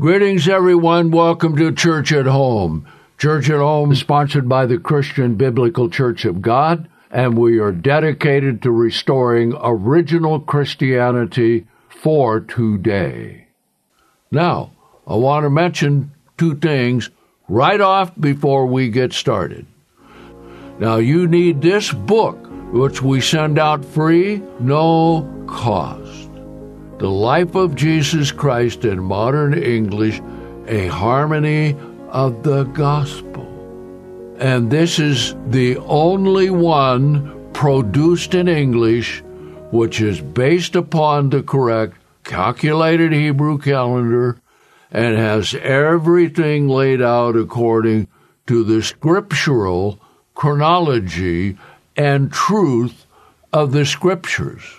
Greetings, everyone. Welcome to Church at Home. Church at Home is sponsored by the Christian Biblical Church of God, and we are dedicated to restoring original Christianity for today. Now, I want to mention two things right off before we get started. Now, you need this book, which we send out free, no cost. The Life of Jesus Christ in Modern English, a harmony of the gospel. And this is the only one produced in English which is based upon the correct calculated Hebrew calendar and has everything laid out according to the scriptural chronology and truth of the scriptures.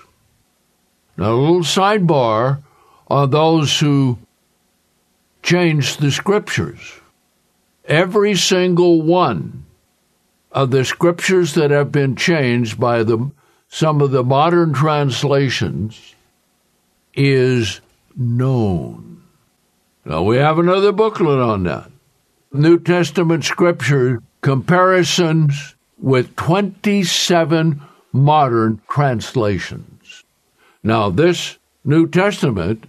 Now, a little sidebar on those who change the scriptures. Every single one of the scriptures that have been changed by the, some of the modern translations is known. Now, we have another booklet on that. New Testament scripture comparisons with 27 modern translations. Now, this New Testament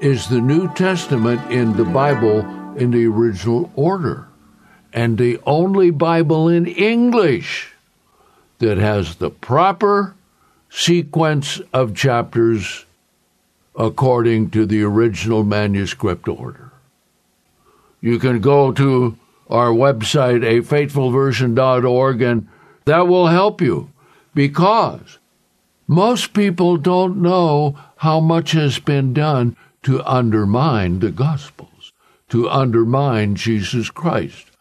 is the New Testament in the Bible in the original order, and the only Bible in English that has the proper sequence of chapters according to the original manuscript order. You can go to our website, afaithfulversion.org, and that will help you because most people don't know how much has been done to undermine the Gospels, to undermine Jesus Christ,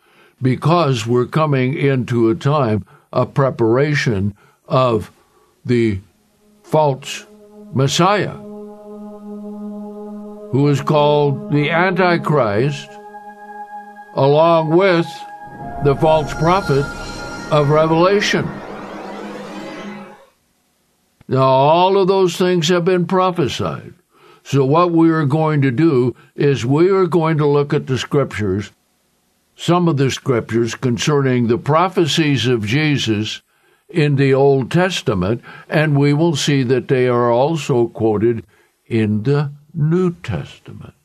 because we're coming into a time of preparation of the false Messiah, who is called the Antichrist, along with the false prophet of Revelation. Now, all of those things have been prophesied. So, what we are going to do is we are going to look at the scriptures, some of the scriptures concerning the prophecies of Jesus in the Old Testament, and we will see that they are also quoted in the New Testament.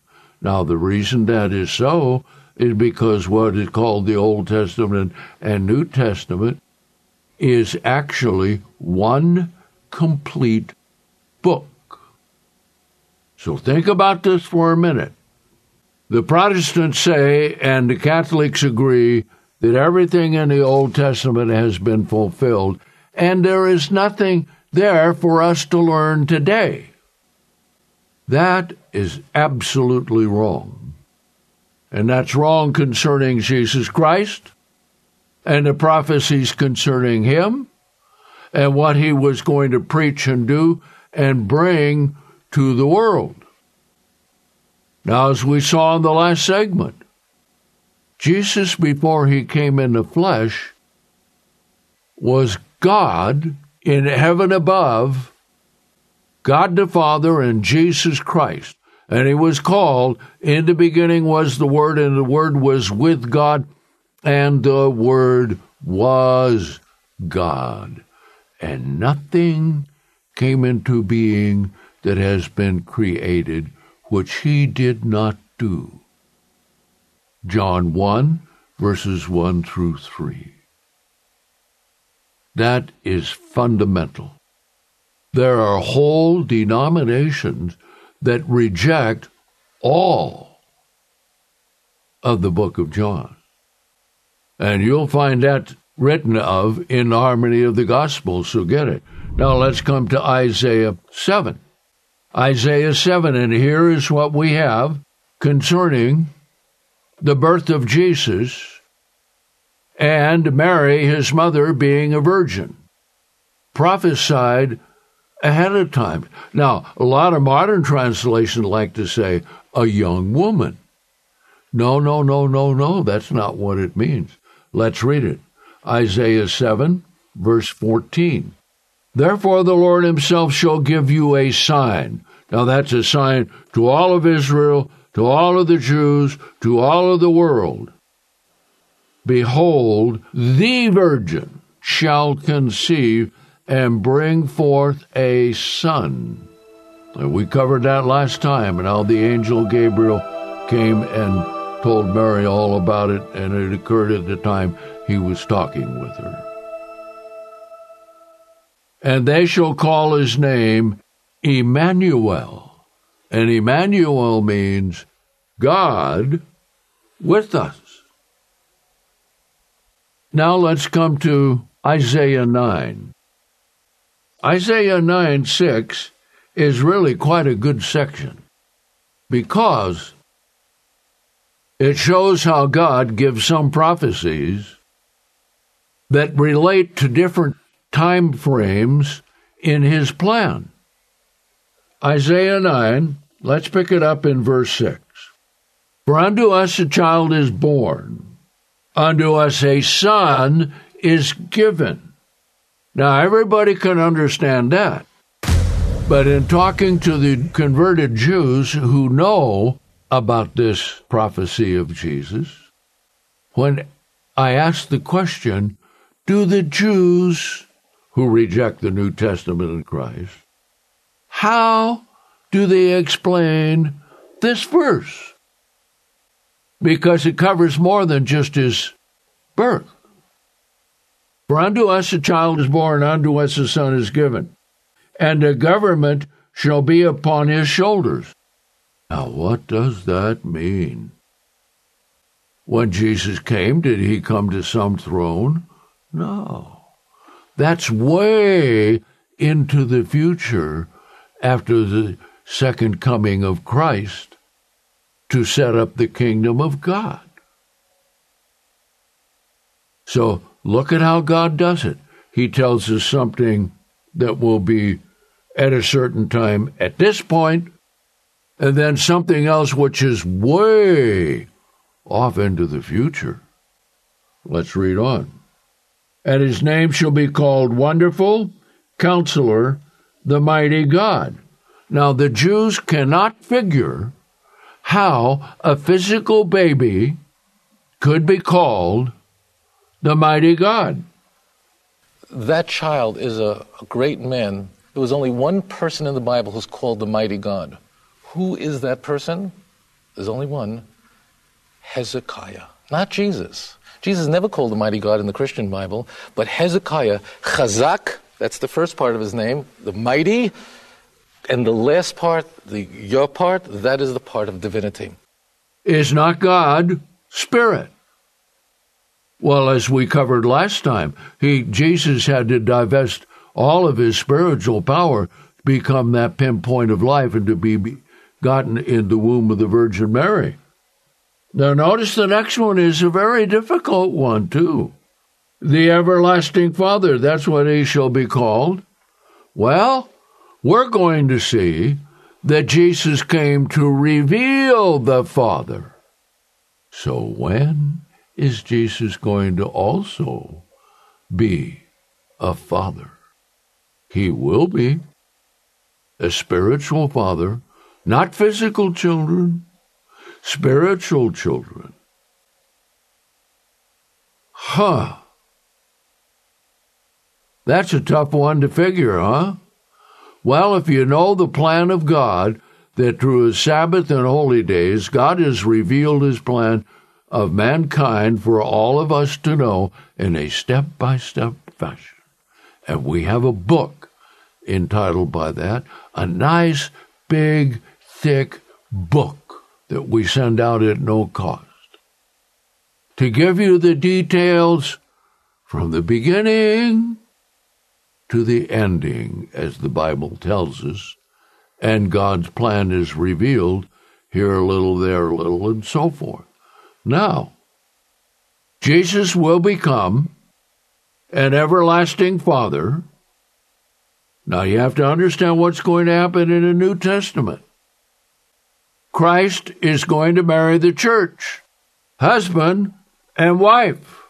Now, the reason that is so is because what is called the Old Testament and New Testament is actually one complete book. So think about this for a minute. The Protestants say, and the Catholics agree, that everything in the Old Testament has been fulfilled, and there is nothing there for us to learn today. That is absolutely wrong. And that's wrong concerning Jesus Christ and the prophecies concerning him and what he was going to preach and do and bring to the world. Now, as we saw in the last segment, Jesus, before he came in the flesh, was God in heaven above, God the Father, and Jesus Christ. And he was called, in the beginning was the Word, and the Word was with God, and the Word was God and nothing came into being that has been created which he did not do. John 1, verses 1 through 3. That is fundamental. There are whole denominations that reject all of the book of John. And you'll find that written of in harmony of the gospel. So get it. Now let's come to Isaiah 7. Isaiah 7, and here is what we have concerning the birth of Jesus and Mary, his mother, being a virgin. Prophesied ahead of time. Now, a lot of modern translations like to say a young woman. No, no, no, no, no. That's not what it means. Let's read it. Isaiah 7, verse 14. Therefore, the Lord himself shall give you a sign. Now, that's a sign to all of Israel to all of the Jews, to all of the world, Behold, the virgin shall conceive and bring forth a son. And we covered that last time, and how the angel Gabriel came and told Mary all about it, and it occurred at the time he was talking with her. And they shall call his name Emmanuel. And Emmanuel means God with us. Now let's come to Isaiah 9. Isaiah 9 6 is really quite a good section because it shows how God gives some prophecies that relate to different time frames in his plan. Isaiah 9, let's pick it up in verse 6. For unto us a child is born unto us a son is given. Now, everybody can understand that. But in talking to the converted Jews who know about this prophecy of Jesus, when I ask the question, do the Jews who reject the New Testament in Christ, how do they explain this verse? because it covers more than just his birth. For unto us a child is born, unto us a son is given, and a government shall be upon his shoulders. Now, what does that mean? When Jesus came, did he come to some throne? No. That's way into the future after the second coming of Christ to set up the kingdom of God. So look at how God does it. He tells us something that will be at a certain time at this point, and then something else which is way off into the future. Let's read on. And his name shall be called Wonderful, Counselor, the Mighty God. Now, the Jews cannot figure how a physical baby could be called the mighty God. That child is a, great man. There was only one person in the Bible who's called the mighty God. Who is that person? There's only one Hezekiah, not Jesus. Jesus never called the mighty God in the Christian Bible, but Hezekiah, Chazak, that's the first part of his name, the mighty, and the last part, the Yah part, that is the part of divinity. Is not God spirit? Well, as we covered last time, he Jesus had to divest all of his spiritual power to become that pinpoint of life and to be gotten in the womb of the Virgin Mary. Now, notice the next one is a very difficult one, too. The everlasting Father, that's what he shall be called. Well, we're going to see that Jesus came to reveal the Father. So when is Jesus going to also be a father? He will be a spiritual father, not physical children, spiritual children. Huh. That's a tough one to figure, huh? Well, if you know the plan of God, that through his Sabbath and holy days, God has revealed his plan of mankind for all of us to know in a step by step fashion. And we have a book entitled by that, a nice, big, thick book that we send out at no cost. To give you the details from the beginning to the ending, as the Bible tells us, and God's plan is revealed here a little, there a little, and so forth. Now, Jesus will become an everlasting Father. Now, you have to understand what's going to happen in the New Testament. Christ is going to marry the church, husband and wife.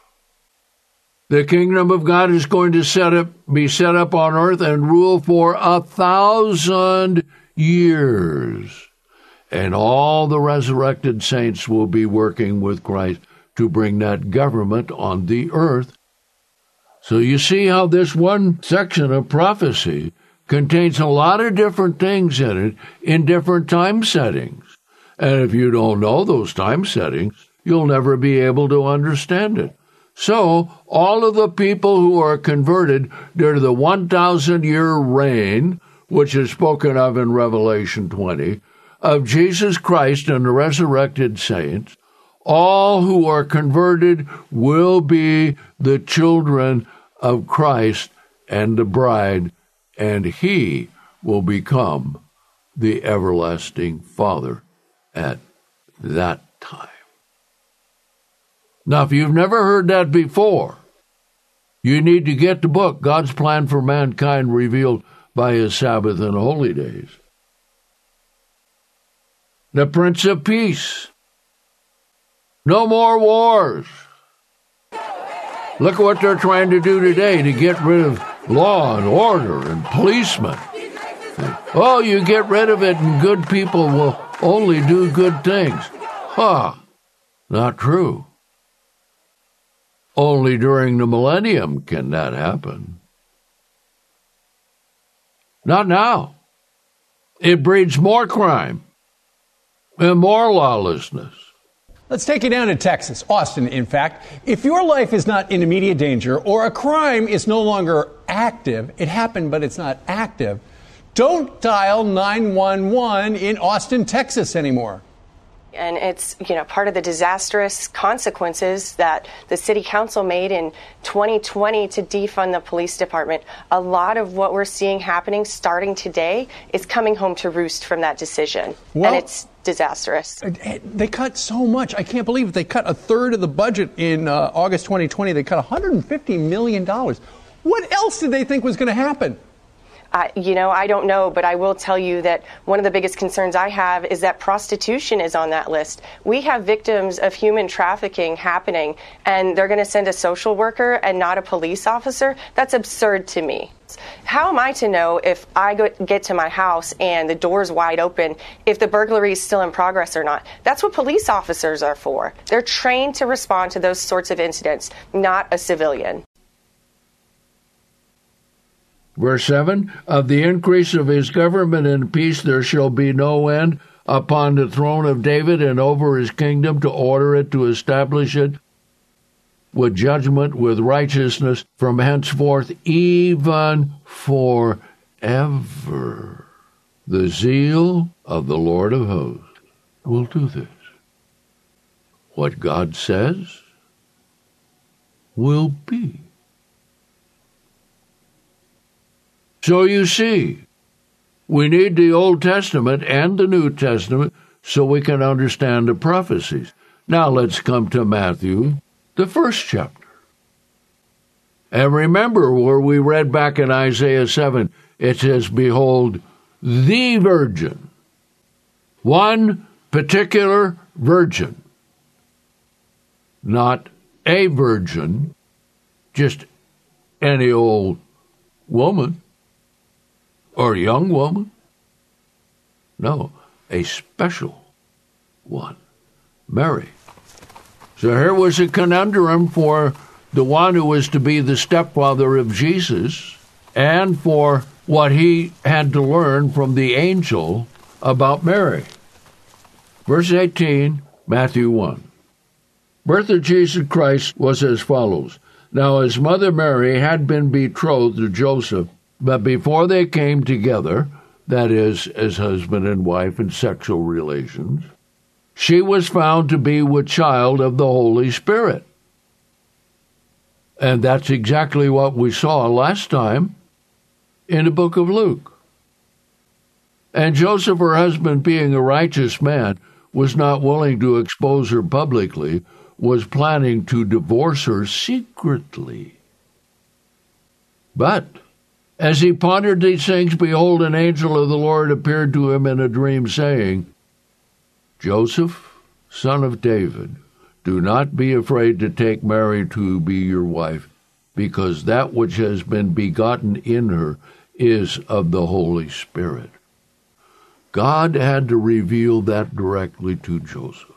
The kingdom of God is going to set up, be set up on earth and rule for a thousand years. and all the resurrected saints will be working with Christ to bring that government on the earth. So you see how this one section of prophecy contains a lot of different things in it in different time settings. And if you don't know those time settings, you'll never be able to understand it. So, all of the people who are converted during the 1,000 year reign, which is spoken of in Revelation 20, of Jesus Christ and the resurrected saints, all who are converted will be the children of Christ and the bride, and he will become the everlasting Father at that time. Now, if you've never heard that before, you need to get the book, God's Plan for Mankind Revealed by His Sabbath and Holy Days. The Prince of Peace. No more wars. Look at what they're trying to do today to get rid of law and order and policemen. Oh, you get rid of it and good people will only do good things. Ha! Huh. Not true. Only during the millennium can that happen. Not now. It breeds more crime and more lawlessness. Let's take you down to Texas, Austin, in fact. If your life is not in immediate danger or a crime is no longer active, it happened but it's not active, don't dial 911 in Austin, Texas anymore. And it's, you know, part of the disastrous consequences that the city council made in 2020 to defund the police department. A lot of what we're seeing happening starting today is coming home to roost from that decision. Well, and it's disastrous. They cut so much. I can't believe it. They cut a third of the budget in uh, August 2020. They cut $150 million. What else did they think was going to happen? You know, I don't know, but I will tell you that one of the biggest concerns I have is that prostitution is on that list. We have victims of human trafficking happening, and they're going to send a social worker and not a police officer. That's absurd to me. How am I to know if I get to my house and the door's wide open if the burglary is still in progress or not? That's what police officers are for. They're trained to respond to those sorts of incidents, not a civilian. Verse 7 Of the increase of his government and peace there shall be no end upon the throne of David and over his kingdom to order it, to establish it with judgment, with righteousness from henceforth, even forever. The zeal of the Lord of hosts will do this. What God says will be. So you see, we need the Old Testament and the New Testament so we can understand the prophecies. Now let's come to Matthew, the first chapter. And remember where we read back in Isaiah 7, it says, Behold, the virgin. One particular virgin. Not a virgin, just any old woman or young woman. No, a special one, Mary. So here was a conundrum for the one who was to be the stepfather of Jesus and for what he had to learn from the angel about Mary. Verse 18, Matthew 1. Birth of Jesus Christ was as follows. Now his mother Mary had been betrothed to Joseph but before they came together, that is, as husband and wife in sexual relations, she was found to be with child of the Holy Spirit. And that's exactly what we saw last time in the book of Luke. And Joseph, her husband, being a righteous man, was not willing to expose her publicly, was planning to divorce her secretly. But as he pondered these things, behold, an angel of the Lord appeared to him in a dream, saying, Joseph, son of David, do not be afraid to take Mary to be your wife, because that which has been begotten in her is of the Holy Spirit. God had to reveal that directly to Joseph.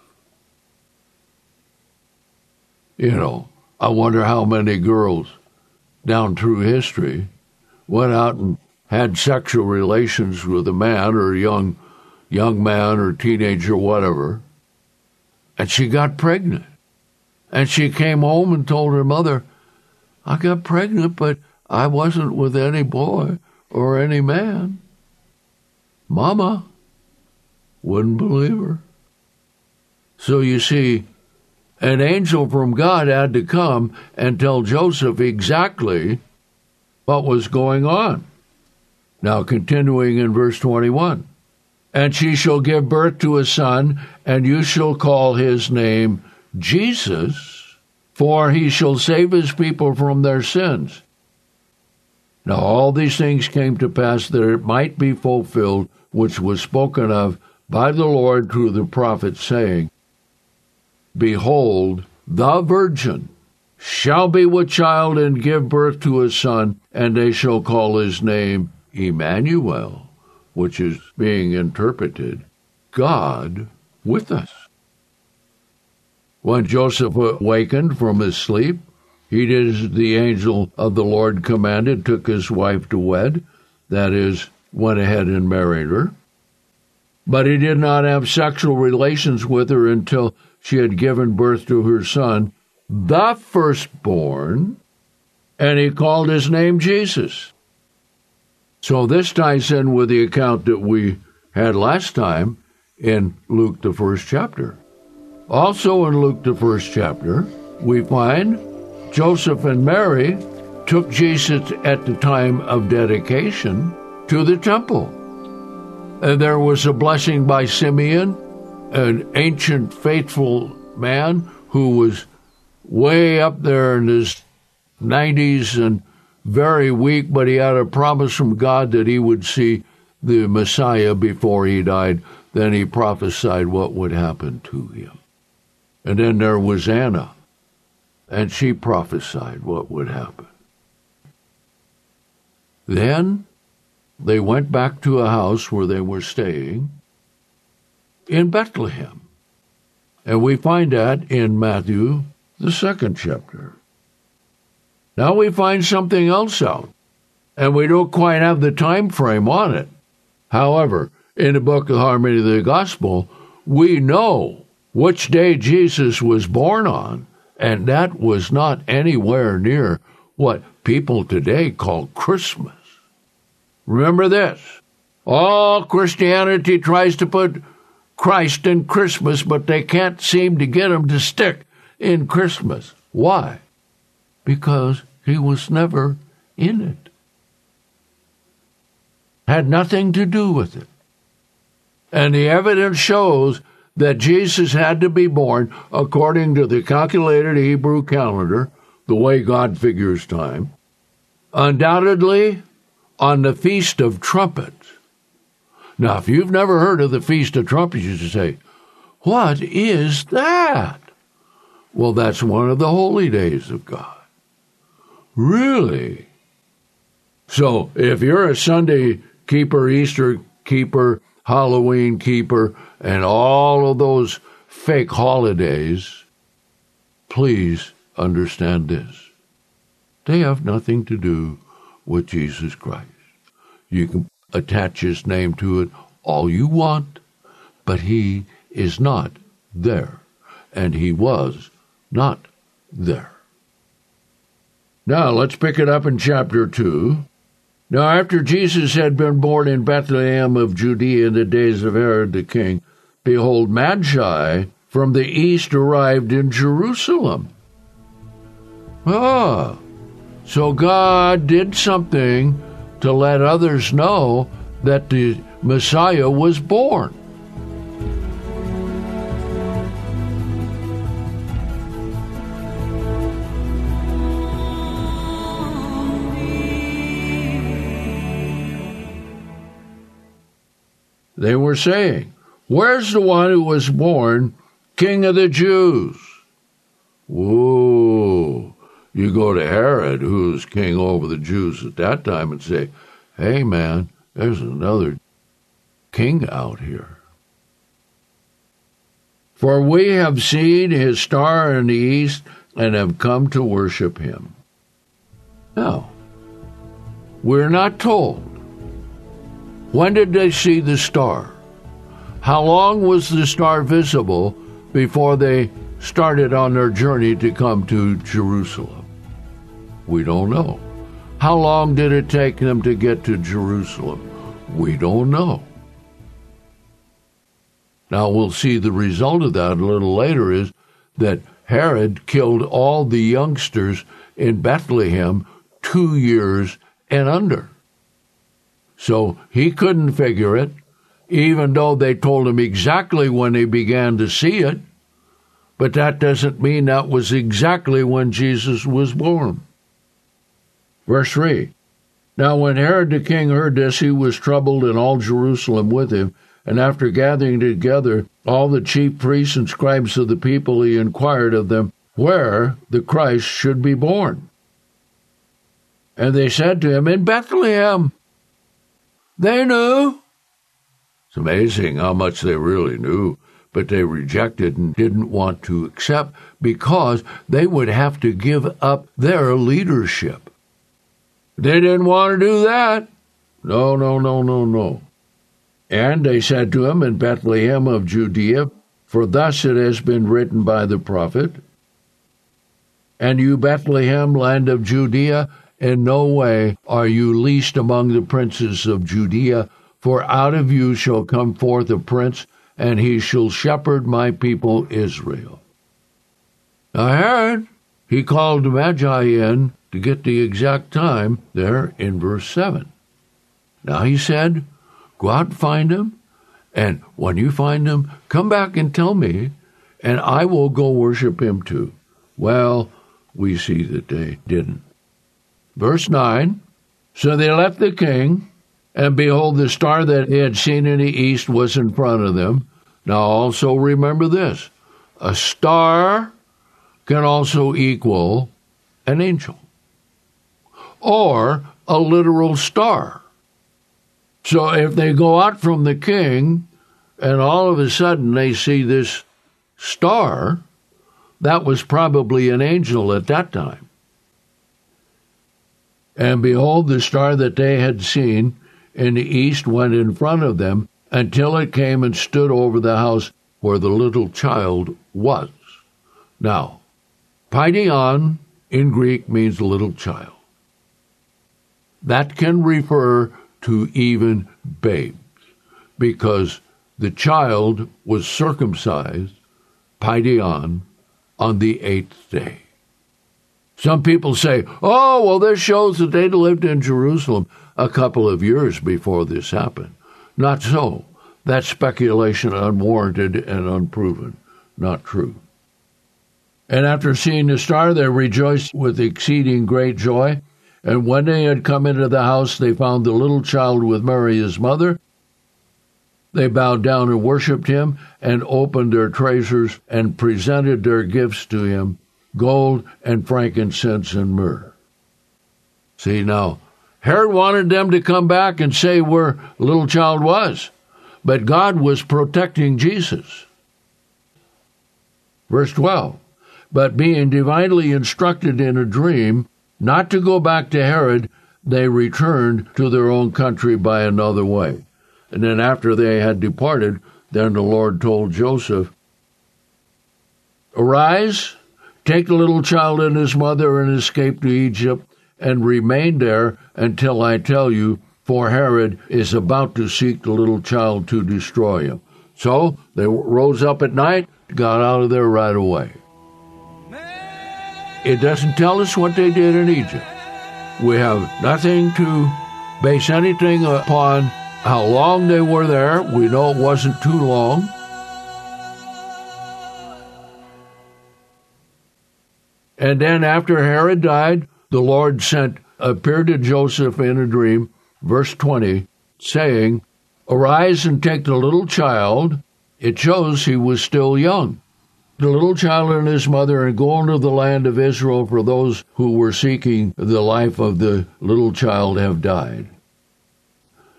You know, I wonder how many girls down through history went out and had sexual relations with a man or a young young man or teenager whatever and she got pregnant. And she came home and told her mother i got pregnant but i wasn't with any boy or any man. Mama wouldn't believe her. So you see an angel from god had to come and tell joseph exactly what was going on now, continuing in verse 21 And she shall give birth to a son, and you shall call his name Jesus, for he shall save his people from their sins. Now, all these things came to pass that it might be fulfilled, which was spoken of by the Lord through the prophet, saying, Behold, the virgin shall be with child and give birth to a son, and they shall call his name Emmanuel, which is being interpreted God with us. When Joseph awakened from his sleep, he did as the angel of the Lord commanded, took his wife to wed, that is, went ahead and married her. But he did not have sexual relations with her until she had given birth to her son, the firstborn, and he called his name Jesus. So this ties in with the account that we had last time in Luke, the first chapter. Also in Luke, the first chapter, we find Joseph and Mary took Jesus at the time of dedication to the temple. And there was a blessing by Simeon, an ancient faithful man who was way up there in his 90s and very weak, but he had a promise from God that he would see the Messiah before he died. Then he prophesied what would happen to him. And then there was Anna, and she prophesied what would happen. Then they went back to a house where they were staying in Bethlehem. And we find that in Matthew, the second chapter. Now we find something else out, and we don't quite have the time frame on it. However, in the book of Harmony of the Gospel, we know which day Jesus was born on, and that was not anywhere near what people today call Christmas. Remember this. All Christianity tries to put Christ in Christmas, but they can't seem to get him to stick in Christmas. Why? Because he was never in it. Had nothing to do with it. And the evidence shows that Jesus had to be born according to the calculated Hebrew calendar, the way God figures time, undoubtedly on the Feast of Trumpets. Now, if you've never heard of the Feast of Trumpets, you should say, What is that? Well, that's one of the holy days of God. Really? So if you're a Sunday keeper, Easter keeper, Halloween keeper, and all of those fake holidays, please understand this. They have nothing to do with Jesus Christ. You can attach his name to it all you want, but he is not there, and he was not there. Now let's pick it up in chapter 2. Now, after Jesus had been born in Bethlehem of Judea in the days of Herod the king, behold, Magi from the east arrived in Jerusalem. Ah, so God did something to let others know that the Messiah was born. They were saying, Where's the one who was born King of the Jews? Whoa. You go to Herod, who's king over the Jews at that time, and say, Hey, man, there's another king out here. For we have seen his star in the east and have come to worship him. Now, we're not told. When did they see the star? How long was the star visible before they started on their journey to come to Jerusalem? We don't know. How long did it take them to get to Jerusalem? We don't know. Now we'll see the result of that a little later is that Herod killed all the youngsters in Bethlehem two years and under. So he couldn't figure it, even though they told him exactly when he began to see it. But that doesn't mean that was exactly when Jesus was born. Verse 3 Now when Herod the king heard this, he was troubled, and all Jerusalem with him. And after gathering together all the chief priests and scribes of the people, he inquired of them where the Christ should be born. And they said to him, In Bethlehem. They knew. It's amazing how much they really knew, but they rejected and didn't want to accept because they would have to give up their leadership. They didn't want to do that. No, no, no, no, no. And they said to him in Bethlehem of Judea, For thus it has been written by the prophet, And you, Bethlehem, land of Judea, in no way are you least among the princes of Judea, for out of you shall come forth a prince, and he shall shepherd my people Israel. Now Herod, he called the Magi in to get the exact time there in verse 7. Now he said, Go out and find him. And when you find him, come back and tell me, and I will go worship him too. Well, we see that they didn't. Verse 9 So they left the king, and behold, the star that they had seen in the east was in front of them. Now also remember this a star can also equal an angel or a literal star. So if they go out from the king and all of a sudden they see this star, that was probably an angel at that time. And behold, the star that they had seen in the east went in front of them until it came and stood over the house where the little child was. Now, Paidion in Greek means little child. That can refer to even babes, because the child was circumcised, Paidion, on the eighth day. Some people say, oh, well, this shows that they lived in Jerusalem a couple of years before this happened. Not so. That's speculation unwarranted and unproven. Not true. And after seeing the star, they rejoiced with exceeding great joy. And when they had come into the house, they found the little child with Mary his mother. They bowed down and worshipped him, and opened their treasures, and presented their gifts to him gold and frankincense and myrrh. See, now, Herod wanted them to come back and say where little child was, but God was protecting Jesus. Verse 12 But being divinely instructed in a dream, not to go back to Herod, they returned to their own country by another way. And then after they had departed, then the Lord told Joseph, Arise, take the little child and his mother and escape to Egypt, and remain there until I tell you, for Herod is about to seek the little child to destroy him. So they rose up at night, got out of there right away. It doesn't tell us what they did in Egypt. We have nothing to base anything upon how long they were there. We know it wasn't too long. And then after Herod died, the Lord sent appeared to Joseph in a dream, verse 20, saying, Arise and take the little child. It shows he was still young the little child and his mother and go into the land of Israel, for those who were seeking the life of the little child have died.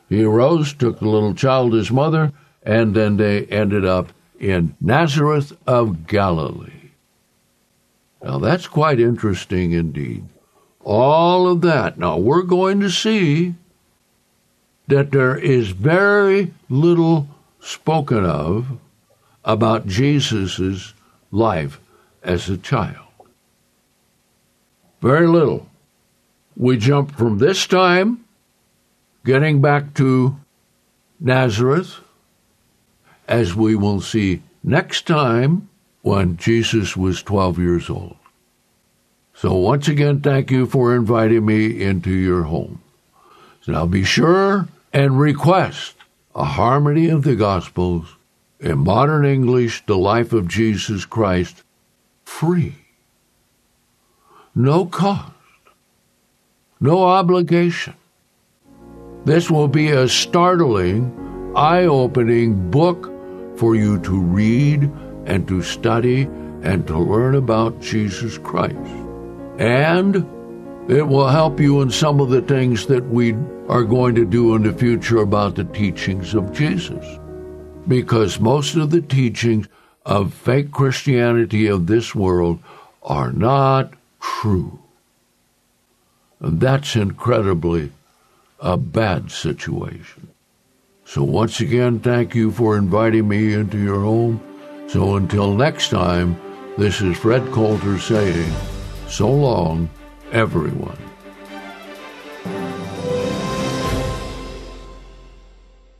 He arose, took the little child, his mother, and then they ended up in Nazareth of Galilee. Now that's quite interesting indeed. All of that. Now we're going to see that there is very little spoken of about Jesus' life as a child. Very little. We jump from this time, getting back to Nazareth, as we will see next time when Jesus was 12 years old. So, once again, thank you for inviting me into your home. So now be sure and request a harmony of the Gospels in modern English, the life of Jesus Christ, free. No cost. No obligation. This will be a startling, eye opening book for you to read and to study and to learn about Jesus Christ. And it will help you in some of the things that we are going to do in the future about the teachings of Jesus. Because most of the teachings of fake Christianity of this world are not true. And that's incredibly a bad situation. So, once again, thank you for inviting me into your home. So, until next time, this is Fred Coulter saying, so long, everyone.